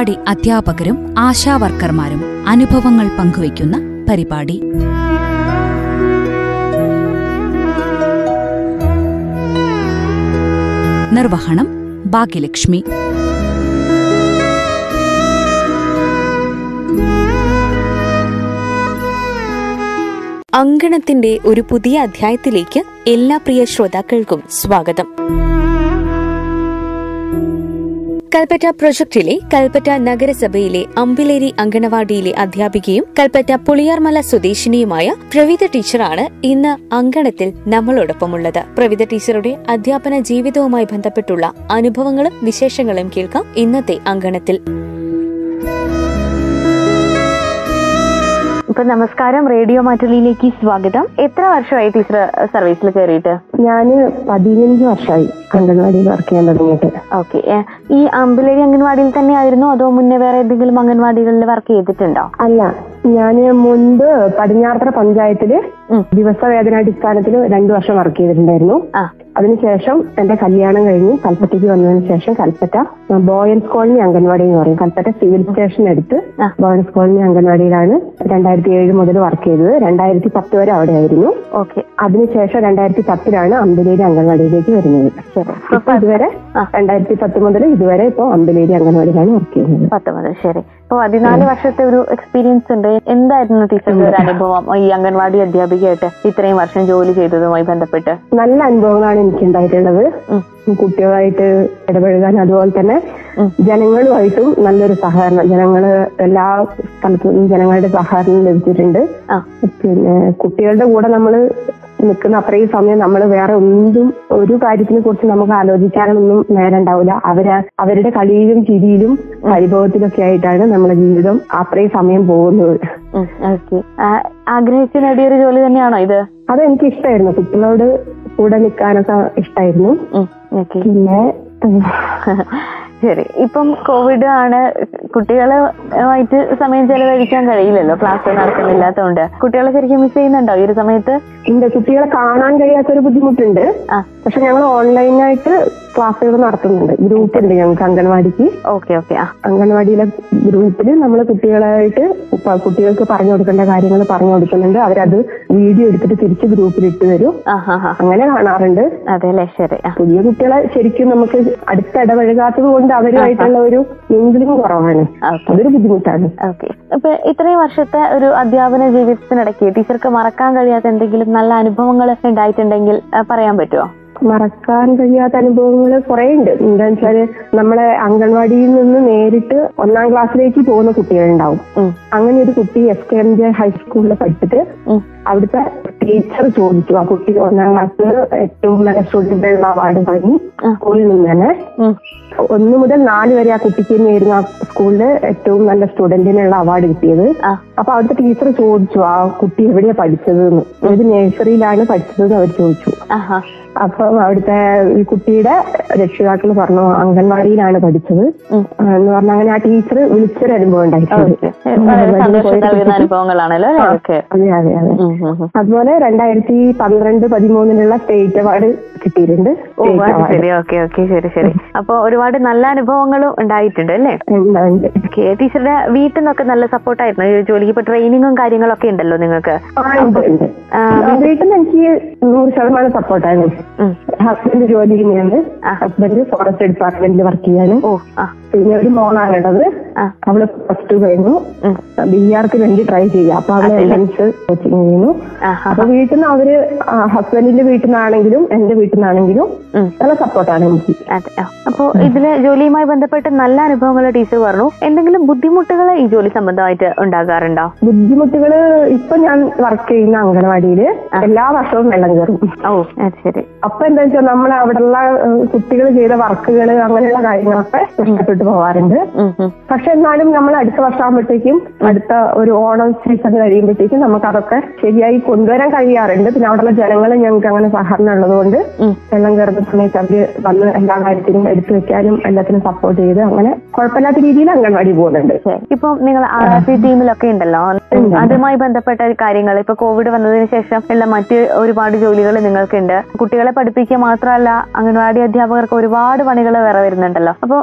അംഗൻവാടി അധ്യാപകരും ആശാവർക്കർമാരും അനുഭവങ്ങൾ പങ്കുവയ്ക്കുന്ന പരിപാടി. നിർവഹണം ഭാഗ്യലക്ഷ്മി. അങ്കണത്തിന്റെ ഒരു പുതിയ അധ്യായത്തിലേക്ക് എല്ലാ പ്രിയ ശ്രോതാക്കൾക്കും സ്വാഗതം. കൽപ്പറ്റ പ്രൊജക്ടിലെ കൽപ്പറ്റ നഗരസഭയിലെ അമ്പിലേരി അങ്കണവാടിയിലെ അധ്യാപികയും കൽപ്പറ്റ പുളിയാർമല സ്വദേശിനിയുമായ പ്രവിത ടീച്ചറാണ് ഇന്ന് അങ്കണത്തിൽ നമ്മളോടൊപ്പമുള്ളത്. പ്രവിത ടീച്ചറുടെ അധ്യാപന ജീവിതവുമായി ബന്ധപ്പെട്ടുള്ള അനുഭവങ്ങളും വിശേഷങ്ങളും കേൾക്കാം ഇന്നത്തെ അങ്കണത്തിൽ. ഇപ്പൊ നമസ്കാരം റേഡിയോ മാറ്റലിയിലേക്ക് സ്വാഗതം. എത്ര വർഷമായി ടീച്ചർ സർവീസിൽ കയറിയിട്ട്? ഞാൻ പതിനഞ്ച് വർഷമായി അംഗൻവാടിയിൽ വർക്ക് ചെയ്യാൻ തുടങ്ങിയിട്ട്. ഓക്കെ ഈ അമ്പലേരി അംഗൻവാടിയിൽ തന്നെ ആയിരുന്നു അതോ മുന്നേ വേറെ ഏതെങ്കിലും അംഗൻവാടികളിൽ വർക്ക് ചെയ്തിട്ടുണ്ടോ? അല്ല ഞാൻ മുൻപ് പടിഞ്ഞാറത്തറ പഞ്ചായത്തിൽ ഉം. ദിവസവേതനാടിസ്ഥാനത്തിൽ രണ്ടു വർഷം വർക്ക് ചെയ്തിട്ടുണ്ടായിരുന്നു. അതിനുശേഷം എന്റെ കല്യാണം കഴിഞ്ഞ് കൽപ്പറ്റയ്ക്ക് വന്നതിന് ശേഷം കൽപ്പറ്റ ബോയൻസ് കോളനി അംഗൻവാടി എന്ന് പറയും. കൽപ്പറ്റ സിവിൽ സ്റ്റേഷൻ അടുത്ത് ബോയൻസ് കോളനി അംഗൻവാടിയിലാണ് രണ്ടായിരത്തി ഏഴ് മുതൽ വർക്ക് ചെയ്തത്. രണ്ടായിരത്തി പത്ത് വരെ അവിടെ ആയിരുന്നു ഓക്കെ അതിനുശേഷം രണ്ടായിരത്തി പത്തിലാണ് അമ്പലേരി അംഗൻവാടിയിലേക്ക് വരുന്നത്. ഇതുവരെ. രണ്ടായിരത്തി പത്ത് മുതൽ ഇതുവരെ ഇപ്പൊ അമ്പലേരി അംഗൻവാടിയിലാണ് വർക്ക് ചെയ്യുന്നത്. പത്തൊമ്പത് ശരി. ഇപ്പൊ പതിനാല് വർഷത്തെ ഒരു എക്സ്പീരിയൻസ് ഉണ്ട്. എന്തായിരുന്നു ടീച്ചറുടെ ഒരു അനുഭവം? ഈ അംഗൻവാടി അധ്യാപികയായിട്ട് ഇത്രയും വർഷം ജോലി ചെയ്തതുമായി ബന്ധപ്പെട്ട്. നല്ല അനുഭവങ്ങളാണ് എനിക്ക് ഉണ്ടായിട്ടുള്ളത്. കുട്ടികളായിട്ട് ഇടപഴകാൻ അതുപോലെ തന്നെ. ജനങ്ങളുമായിട്ടും നല്ലൊരു സഹകരണം. ജനങ്ങൾ എല്ലാ സ്ഥലത്തു നിന്നും ജനങ്ങളുടെ സഹകരണം ലഭിച്ചിട്ടുണ്ട്. പിന്നെ കുട്ടികളുടെ കൂടെ നമ്മൾ നിൽക്കുന്ന അത്രയും സമയം നമ്മൾ വേറെ ഒന്നും ഒരു കാര്യത്തിനെ കുറിച്ച് നമുക്ക് ആലോചിക്കാനൊന്നും നേരണ്ടാവില്ല. അവർ അവരുടെ കളിയിലും ചിരിയിലും പരിഭവത്തിലൊക്കെ ആയിട്ടാണ് നമ്മുടെ ജീവിതം അത്രയും സമയം പോകുന്നത്. ആഗ്രഹിച്ച് നേടിയൊരു ജോലി തന്നെയാണോ ഇത്? അത് എനിക്ക് ഇഷ്ടമായിരുന്നു കുട്ടികളോട് കൂടെ നിൽക്കാനൊക്കെ ഇഷ്ടമായിരുന്നു പിന്നെ ശരി. ഇപ്പം കോവിഡ് ആണ്. കുട്ടികളുമായിട്ട് സമയം ചെലവഴിക്കാൻ കഴിയില്ലല്ലോ. ക്ലാസ് നടക്കുന്നില്ലാത്തതുകൊണ്ട് കുട്ടികളെ ശരിക്കും മിസ് ചെയ്യുന്നുണ്ടോ ഈ ഒരു സമയത്ത്? കുട്ടികളെ കാണാൻ കഴിയാത്തൊരു ബുദ്ധിമുട്ടുണ്ട്. പക്ഷെ ഞങ്ങൾ ഓൺലൈനായിട്ട് ക്ലാസ്സുകൾ നടത്തുന്നുണ്ട്. ഗ്രൂപ്പ് ഉണ്ട് ഞങ്ങൾക്ക് അംഗൻവാടിക്ക്. ഓക്കെ ഓക്കെ അംഗൻവാടിയിലെ ഗ്രൂപ്പിൽ നമ്മൾ കുട്ടികളായിട്ട് കുട്ടികൾക്ക് പറഞ്ഞു കൊടുക്കേണ്ട കാര്യങ്ങൾ പറഞ്ഞു കൊടുക്കുന്നുണ്ട്. അവരത് വീഡിയോ എടുത്തിട്ട് തിരിച്ച് ഗ്രൂപ്പിൽ ഇട്ട് തരും. അങ്ങനെ കാണാറുണ്ട്. അതെ അല്ലേ ശരി പുതിയ കുട്ടികളെ ശരിക്കും നമുക്ക് അടുത്ത ഇടപഴകാത്തത് കൊണ്ട് അവരുമായിട്ടുള്ള ഒരു ഇംഗ്ലീഷ് കുറവാണ്. അതൊരു ബുദ്ധിമുട്ടാണ്. ഓക്കെ. ഇപ്പൊ ഇത്രയും വർഷത്തെ ഒരു അധ്യാപന ജീവിതത്തിനിടയ്ക്ക് ടീച്ചർക്ക് മറക്കാൻ കഴിയാത്ത എന്തെങ്കിലും നല്ല അനുഭവങ്ങൾ ഉണ്ടായിട്ടുണ്ടെങ്കിൽ പറയാൻ പറ്റുമോ മറക്കാൻ കഴിയാത്ത അനുഭവങ്ങൾ കുറെ ഉണ്ട് എന്താണെന്ന് വെച്ചാൽ നമ്മളെ അംഗൻവാടിയിൽ നിന്ന് നേരിട്ട് ഒന്നാം ക്ലാസ്സിലേക്ക് പോകുന്ന കുട്ടികളുണ്ടാവും. അങ്ങനെ ഒരു കുട്ടി എസ് കെ എം ജെ ഹൈസ്കൂളിൽ പഠിച്ചിട്ട് അവിടുത്തെ ടീച്ചർ ചോദിച്ചു. ആ കുട്ടി ഒന്നാം ക്ലാസ്സിൽ ഏറ്റവും നല്ല സ്റ്റുഡന്റ് അവാർഡ് വാങ്ങി. സ്കൂളിൽ നിന്ന് തന്നെ. ഒന്ന് മുതൽ നാല് വരെ ആ കുട്ടിക്ക് ആ സ്കൂളിൽ ഏറ്റവും നല്ല സ്റ്റുഡന്റിനുള്ള അവാർഡ് കിട്ടിയത്. അപ്പൊ അവിടുത്തെ ടീച്ചർ ചോദിച്ചു ആ കുട്ടി എവിടെയാ പഠിച്ചതെന്ന്? ഏത് നേഴ്സറിയിലാണ് പഠിച്ചതെന്ന് അവർ ചോദിച്ചു. ആഹാ. അപ്പൊ അവിടുത്തെ ഈ കുട്ടിയുടെ രക്ഷിതാക്കൾ പറഞ്ഞു അംഗൻവാടിയിലാണ് പഠിച്ചത്. എന്ന് പറഞ്ഞ അങ്ങനെ ആ ടീച്ചർ വിളിച്ചൊരു അനുഭവം ഉണ്ടായിട്ടുണ്ട്. അതെ അതെ അതെ. അതുപോലെ രണ്ടായിരത്തി പന്ത്രണ്ട് പതിമൂന്നിലുള്ള സ്റ്റേറ്റ് അവാർഡ് കിട്ടിയിട്ടുണ്ട്. ഓക്കെ ഓക്കെ ശരി ശരി. അപ്പൊ ഒരുപാട് നല്ല അനുഭവങ്ങളും ഉണ്ടായിട്ടുണ്ട് അല്ലേ? കെ ടീച്ചറുടെ വീട്ടിൽ നിന്നൊക്കെ നല്ല സപ്പോർട്ടായിരുന്നു. ഈ ഒരു ജോലിക്ക് ഇപ്പൊ ട്രെയിനിങ്ങും കാര്യങ്ങളൊക്കെ ഉണ്ടല്ലോ നിങ്ങൾക്ക്? വീട്ടിൽ നിന്ന് എനിക്ക് നൂറ് ശതമാനം സപ്പോർട്ടാണ് ഹസ്ബൻഡ് ജോലി ചെയ്യുന്നുണ്ട്. ഹസ്ബൻഡ് ഫോറസ്റ്റ് ഡിപ്പാർട്ട്മെന്റിൽ വർക്ക് ചെയ്യാണ് പിന്നെ ഒരു മോളാണ് ഉള്ളത്. അവൾ പ്ലസ് ടു കഴിഞ്ഞു. ബി ആർക്ക് വേണ്ടി ട്രൈ ചെയ്യുക അപ്പൊ അവൾ? എൻട്രൻസ് കോച്ചിങ് ചെയ്യുന്നു. അപ്പൊ വീട്ടിൽ നിന്ന് അവർ ഹസ്ബൻഡിന്റെ വീട്ടിൽ നിന്നാണെങ്കിലും എന്റെ വീട്ടിൽ നിന്നാണെങ്കിലും ഉം. നല്ല സപ്പോർട്ടാണ് എനിക്ക്. അപ്പോ ഇതിൽ ജോലിയുമായി ബന്ധപ്പെട്ട് നല്ല അനുഭവങ്ങൾ ടീച്ചർ പറഞ്ഞു എന്തെങ്കിലും ബുദ്ധിമുട്ടുകൾ ഈ ജോലി സംബന്ധമായിട്ട് ഉണ്ടാകാറുണ്ടോ ബുദ്ധിമുട്ടുകൾ ഇപ്പൊ ഞാൻ വർക്ക് ചെയ്യുന്ന അംഗനവാടിയിൽ എല്ലാ വർഷവും വെള്ളം കയറും ഓ ശരി അപ്പൊ എന്താ വെച്ചാൽ നമ്മൾ അവിടെയുള്ള കുട്ടികൾ ചെയ്ത വർക്കുകൾ അങ്ങനെയുള്ള കാര്യങ്ങളൊക്കെ നഷ്ടപ്പെട്ടു പോവാറുണ്ട്. പക്ഷെ എന്നാലും നമ്മൾ അടുത്ത വർഷമാകുമ്പോഴത്തേക്കും അടുത്ത ഒരു ഓണം സീസൺ കഴിയുമ്പോഴത്തേക്കും നമുക്ക് അതൊക്കെ ശരിയായി കൊണ്ടുവരാൻ കഴിയാറുണ്ട് പിന്നെ അവിടെയുള്ള ജനങ്ങൾ ഞങ്ങൾക്ക് അങ്ങനെ സഹകരണം ഉള്ളതുകൊണ്ട്. വെള്ളം കയറുന്ന സമയത്ത് അവർ വന്ന് എല്ലാ കാര്യത്തിനും എടുത്തു വെക്കാനും എല്ലാത്തിനും സപ്പോർട്ട് ചെയ്ത് അങ്ങനെ കുഴപ്പമില്ലാത്ത രീതിയിൽ അംഗൻവാടി പോകുന്നുണ്ട്. ഇപ്പൊ നിങ്ങൾ ആർ ആർ സി ടീമിലൊക്കെ ഉണ്ടല്ലോ? അതുമായി ബന്ധപ്പെട്ട കാര്യങ്ങൾ. ഇപ്പൊ കോവിഡ് വന്നതിന് ശേഷം ഉള്ള മറ്റ് ഒരുപാട് ജോലികൾ നിങ്ങൾക്കുണ്ട്. കുട്ടികളെ പഠിപ്പിക്കുക മാത്രമല്ല അംഗൻവാടി അധ്യാപകർക്ക് ഒരുപാട് പണികൾ വേറെ വരുന്നുണ്ടല്ലോ. അപ്പൊ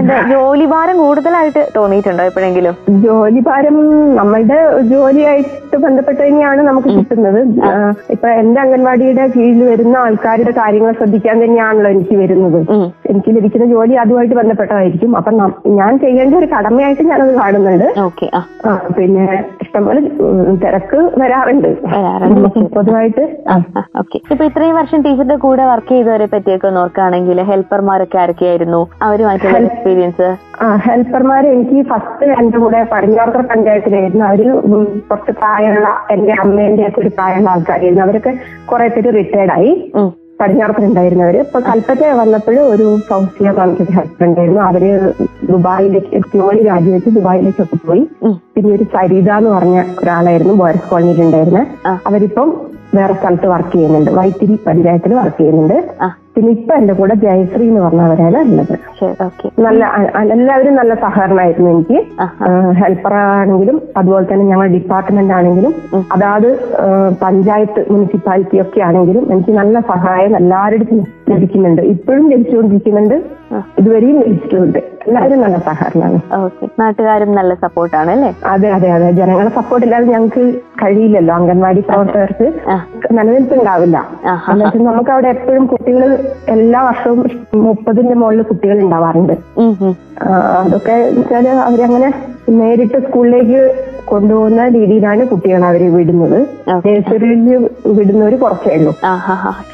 എന്താ ജോലി ഭാരം കൂടുതലായിട്ട് തോന്നിയിട്ടുണ്ടോ എപ്പോഴെങ്കിലും? ജോലി ഭാരം നമ്മളുടെ ജോലിയായിട്ട് ബന്ധപ്പെട്ട് തന്നെയാണ് നമുക്ക് കിട്ടുന്നത്. ഇപ്പൊ എന്റെ അംഗൻവാടിയുടെ കീഴിൽ വരുന്ന ആൾക്കാരുടെ കാര്യങ്ങൾ ശ്രദ്ധിക്കാൻ തന്നെയാണല്ലോ എനിക്ക് വരുന്നത്. എനിക്ക് ലഭിക്കുന്ന ജോലി അതുമായിട്ട് ബന്ധപ്പെട്ടതായിരിക്കും. അപ്പൊ ഞാൻ ചെയ്യേണ്ട ഒരു കടമയായിട്ട് ഞാനത് കാണുന്നുണ്ട്. പിന്നെ ഇഷ്ടംപോലെ തിരക്ക് വരാറുണ്ട്. പൊതുവായിട്ട്. ഓക്കെ. ഇപ്പൊ ഇത്രയും വർഷം ടീച്ചറുടെ കൂടെ വർക്ക് ചെയ്തവരെ പറ്റിയൊക്കെ നോക്കുകയാണെങ്കിൽ ഹെൽപ്പർമാരൊക്കെ ആരൊക്കെയായിരുന്നു? അവരുമായിട്ടുള്ള എക്സ്പീരിയൻസ്? ആ ഹെൽപ്പർമാര് എനിക്ക് ഫസ്റ്റ് എന്റെ കൂടെ പടിഞ്ഞാറത്തറ പഞ്ചായത്തിലായിരുന്നു. അവർ കുറച്ച് പ്രായമുള്ള എന്റെ അമ്മേന്റെ ഒക്കെ ഒരു പ്രായമുള്ള ആൾക്കാരായിരുന്നു. അവരൊക്കെ കുറെ പേര് റിട്ടയർഡ് ഉണ്ടായിരുന്നവര് ഇപ്പൊ കൽപ്പറ്റ വന്നപ്പോൾ ഒരു ഫൗസിയ പറഞ്ഞൊരു ഹസ്ബൻഡ് ആയിരുന്നു. അവർ ദുബായിലേക്ക് ജോലി രാജിവെച്ച് ദുബായിലേക്കൊക്കെ പോയി. പിന്നെ ഒരു സരിത എന്ന് പറഞ്ഞ ഒരാളായിരുന്നു ബോയ്സ് കോളനിയിൽ ഉണ്ടായിരുന്നത് അവരിപ്പം വേറെ സ്ഥലത്ത് വർക്ക് ചെയ്യുന്നുണ്ട്. വൈത്തിരി പഞ്ചായത്തിൽ വർക്ക് ചെയ്യുന്നുണ്ട്. പിന്നെ ഇപ്പൊ എന്റെ കൂടെ ജയശ്രീ എന്ന് പറഞ്ഞവരാണ് ഉള്ളത്. നല്ല എല്ലാവരും നല്ല സഹകരണമായിരുന്നു എനിക്ക്. ഹെൽപ്പർ ആണെങ്കിലും അതുപോലെ തന്നെ ഞങ്ങളുടെ ഡിപ്പാർട്ട്മെന്റ് ആണെങ്കിലും അതാത് പഞ്ചായത്ത് മുനിസിപ്പാലിറ്റി ഒക്കെ ആണെങ്കിലും എനിക്ക് നല്ല സഹായം എല്ലാവരുടെ ലഭിക്കുന്നുണ്ട്. ഇപ്പോഴും ലഭിച്ചുകൊണ്ടിരിക്കുന്നുണ്ട്. ഇതുവരെയും ലഭിച്ചിട്ടുണ്ട്. എല്ലാവരും നല്ല സഹകരണമാണ്. ഓക്കെ. നാട്ടുകാരും നല്ല സപ്പോർട്ടാണ് അല്ലേ? അതെ അതെ അതെ. ജനങ്ങളെ സപ്പോർട്ട് ഇല്ലാതെ ഞങ്ങൾക്ക് കഴിയില്ലല്ലോ അംഗൻവാടി പ്രവർത്തകർക്ക്. നിലനിൽപ്പുണ്ടാവില്ല. ഉണ്ടാവില്ല എന്നുവെച്ചാൽ നമുക്ക് അവിടെ എപ്പോഴും കുട്ടികൾ എല്ലാ വർഷവും മുപ്പതിന്റെ മുകളിൽ കുട്ടികൾ ഉണ്ടാവാറുണ്ട്. അതൊക്കെ വെച്ചാൽ അവരങ്ങനെ നേരിട്ട് സ്കൂളിലേക്ക് കൊണ്ടുപോകുന്ന രീതിയിലാണ് കുട്ടികൾ അവർ വിടുന്നത്. നഴ്സറിയിൽ വിടുന്നവര് കുറച്ചേ ഉള്ളൂ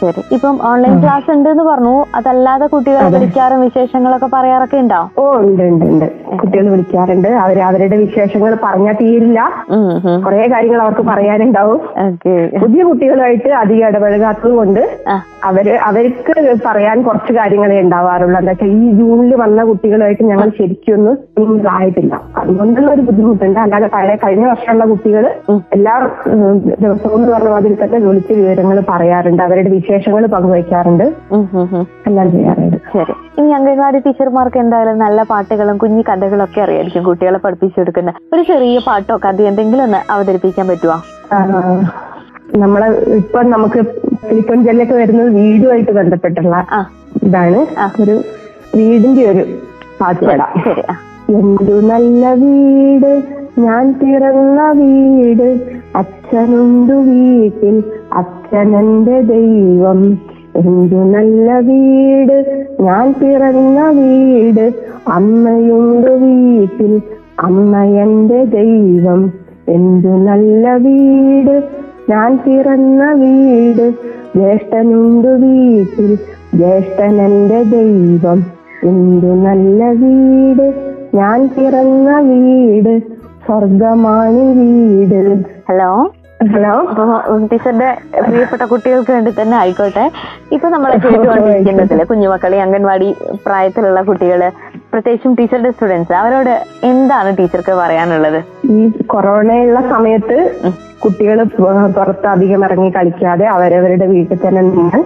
ശരി. ഇപ്പം ഓൺലൈൻ ക്ലാസ് ഉണ്ട് എന്ന് പറഞ്ഞു. അതല്ലാതെ കുട്ടികളെ വിളിക്കാറും വിശേഷങ്ങളൊക്കെ പറയാറൊക്കെ ഉണ്ടോ? ഓ ഉണ്ട് ഉണ്ട് ഉണ്ട്. കുട്ടികൾ വിളിക്കാറുണ്ട്. അവർ അവരുടെ വിശേഷങ്ങൾ പറഞ്ഞാൽ തീരില്ല. കുറെ കാര്യങ്ങൾ അവർക്ക് പറയാനുണ്ടാവും. പുതിയ കുട്ടികളുമായിട്ട് അധികം ഇടപഴകാത്തത് കൊണ്ട് അവർ അവർക്ക് പറയാൻ കുറച്ച് കാര്യങ്ങളേ ഉണ്ടാവാറുള്ളൂ. എന്താ വെച്ചാൽ ഈ ജൂണിൽ വന്ന കുട്ടികളുമായിട്ട് ഞങ്ങൾ ശരിക്കും ഒന്നും ആയിട്ടില്ല അതുകൊണ്ടുള്ള ഒരു ബുദ്ധിമുട്ടുണ്ട്. അല്ലാതെ പഴയ കഴിഞ്ഞ വർഷമുള്ള കുട്ടികൾ എല്ലാ ദിവസവും എന്ന് പറഞ്ഞ മാതിരി തന്നെ വിളിച്ച് വിവരങ്ങൾ പറയാറുണ്ട്. അവരുടെ വിശേഷങ്ങൾ പങ്കുവയ്ക്കാറുണ്ട് എല്ലാം ചെയ്യാറുണ്ട്. ശരി. ഇനി അംഗൻവാടി ടീച്ചർമാർക്ക് എന്തായാലും നല്ല പാട്ടുകളും കുഞ്ഞു കഥകളും ഒക്കെ അറിയായിരിക്കും കുട്ടികളെ പഠിപ്പിച്ചെടുക്കുന്ന ഒരു ചെറിയ പാട്ടോ കഥ എന്തെങ്കിലും ഒന്ന് അവതരിപ്പിക്കാൻ പറ്റുമോ നമ്മളെ ഇപ്പൊ നമുക്ക് സിലിക്കൺ ജെല്ലൊക്കെ വരുന്നത് വീടുമായിട്ട് ബന്ധപ്പെട്ടുള്ള ആ. ഇതാണ്. ഒരു വീടിന്റെ ഒരു പാട്ട് പാടാം ശരി എന്തു നല്ല വീട്? ഞാൻ പിറന്ന വീട് അച്ഛനുണ്ടു വീട്ടിൽ. അച്ഛനെന്റെ ദൈവം. എന്തു നല്ല വീട്? ഞാൻ പിറന്ന വീട് അമ്മയുണ്ടു വീട്ടിൽ. അമ്മയെന്റെ ദൈവം. എന്തു നല്ല വീട്? ഞാൻ പിറന്ന വീട് ജ്യേഷ്ഠനുണ്ട് വീട്ടിൽ. ജ്യേഷ്ഠനെന്റെ ദൈവം. എന്തു നല്ല വീട്? ഞാൻ പിറന്ന വീട് സ്വർഗമാണി വീട്. ഹലോ? ഹലോ? ടീച്ചറിന്റെ പ്രിയപ്പെട്ട കുട്ടികൾക്ക് വേണ്ടി തന്നെ ആയിക്കോട്ടെ. ഇപ്പൊ നമ്മളെ കേട്ടുകൊണ്ടിരിക്കുന്നതിൽ കുഞ്ഞുമക്കളെ അംഗൻവാടി പ്രായത്തിലുള്ള കുട്ടികൾ. പ്രത്യേകിച്ചും ടീച്ചറുടെ സ്റ്റുഡൻസ് അവരോട് എന്താണ് ടീച്ചർക്ക് പറയാനുള്ളത്? ഈ കൊറോണയുള്ള സമയത്ത് കുട്ടികൾ പുറത്ത് അധികം ഇറങ്ങി കളിക്കാതെ അവരവരുടെ വീട്ടിൽ തന്നെ നിന്ന്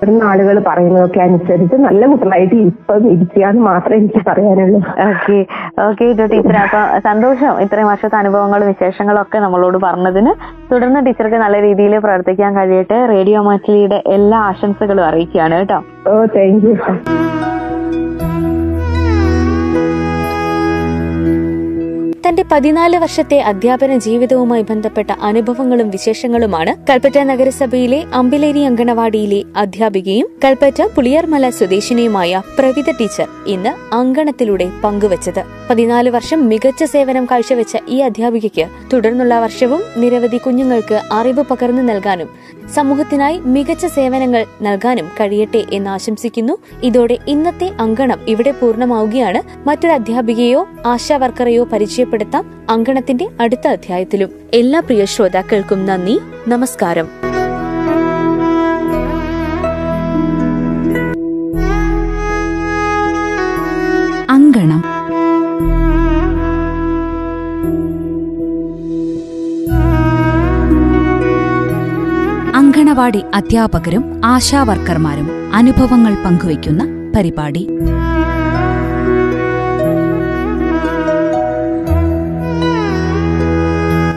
വരുന്ന ആളുകൾ പറയുന്നതൊക്കെ അനുസരിച്ച് നല്ല കുട്ടികളായിട്ട് ഇപ്പം ഇരിക്കുകയെന്ന് മാത്രമേ എനിക്ക് പറയാനുള്ളൂ. ഓക്കെ ഓക്കെ ടീച്ചർ അപ്പൊ സന്തോഷം ഇത്രയും വർഷത്തെ അനുഭവങ്ങളും വിശേഷങ്ങളും ഒക്കെ നമ്മളോട് പറഞ്ഞതിന്. തുടർന്ന് ടീച്ചർക്ക് നല്ല രീതിയിൽ പ്രവർത്തിക്കാൻ കഴിയട്ടെ. റേഡിയോ മാറ്റിലിയുടെ എല്ലാ ആശംസകളും അറിയിക്കുകയാണ് കേട്ടോ. ഓ താങ്ക് യു തന്റെ പതിനാല് വർഷത്തെ അധ്യാപന ജീവിതവുമായി ബന്ധപ്പെട്ട അനുഭവങ്ങളും വിശേഷങ്ങളുമാണ് കൽപ്പറ്റ നഗരസഭയിലെ അമ്പിലേരി അങ്കണവാടിയിലെ അധ്യാപികയും കൽപ്പറ്റ പുളിയർമല സ്വദേശിനിയുമായ പ്രവിത ടീച്ചർ ഇന്ന് അങ്കണത്തിലൂടെ പങ്കുവച്ചത്. പതിനാല് വർഷം മികച്ച സേവനം കാഴ്ചവെച്ച ഈ അധ്യാപികയ്ക്ക് തുടർന്നുള്ള വർഷവും നിരവധി കുഞ്ഞുങ്ങൾക്ക് അറിവ് പകർന്നു നൽകാനും സമൂഹത്തിനായി മികച്ച സേവനങ്ങൾ നൽകാനും കഴിയട്ടെ എന്ന് ആശംസിക്കുന്നു. ഇതോടെ ഇന്നത്തെ അങ്കണം ഇവിടെ പൂർണമാവുകയാണ്. മറ്റൊരു അധ്യാപികയോ ആശാ വർക്കറെയോ പരിചയപ്പെടുത്താം അങ്കണത്തിന്റെ അടുത്ത അധ്യായത്തിലും. എല്ലാ പ്രിയ ശ്രോതാക്കൾക്കും നന്ദി. നമസ്കാരം. അങ്കണം. അങ്കണവാടി അധ്യാപകരും ആശാവർക്കർമാരും അനുഭവങ്ങൾ പങ്കുവയ്ക്കുന്ന പരിപാടി.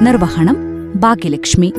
നിർവഹണം ഭാഗ്യലക്ഷ്മി.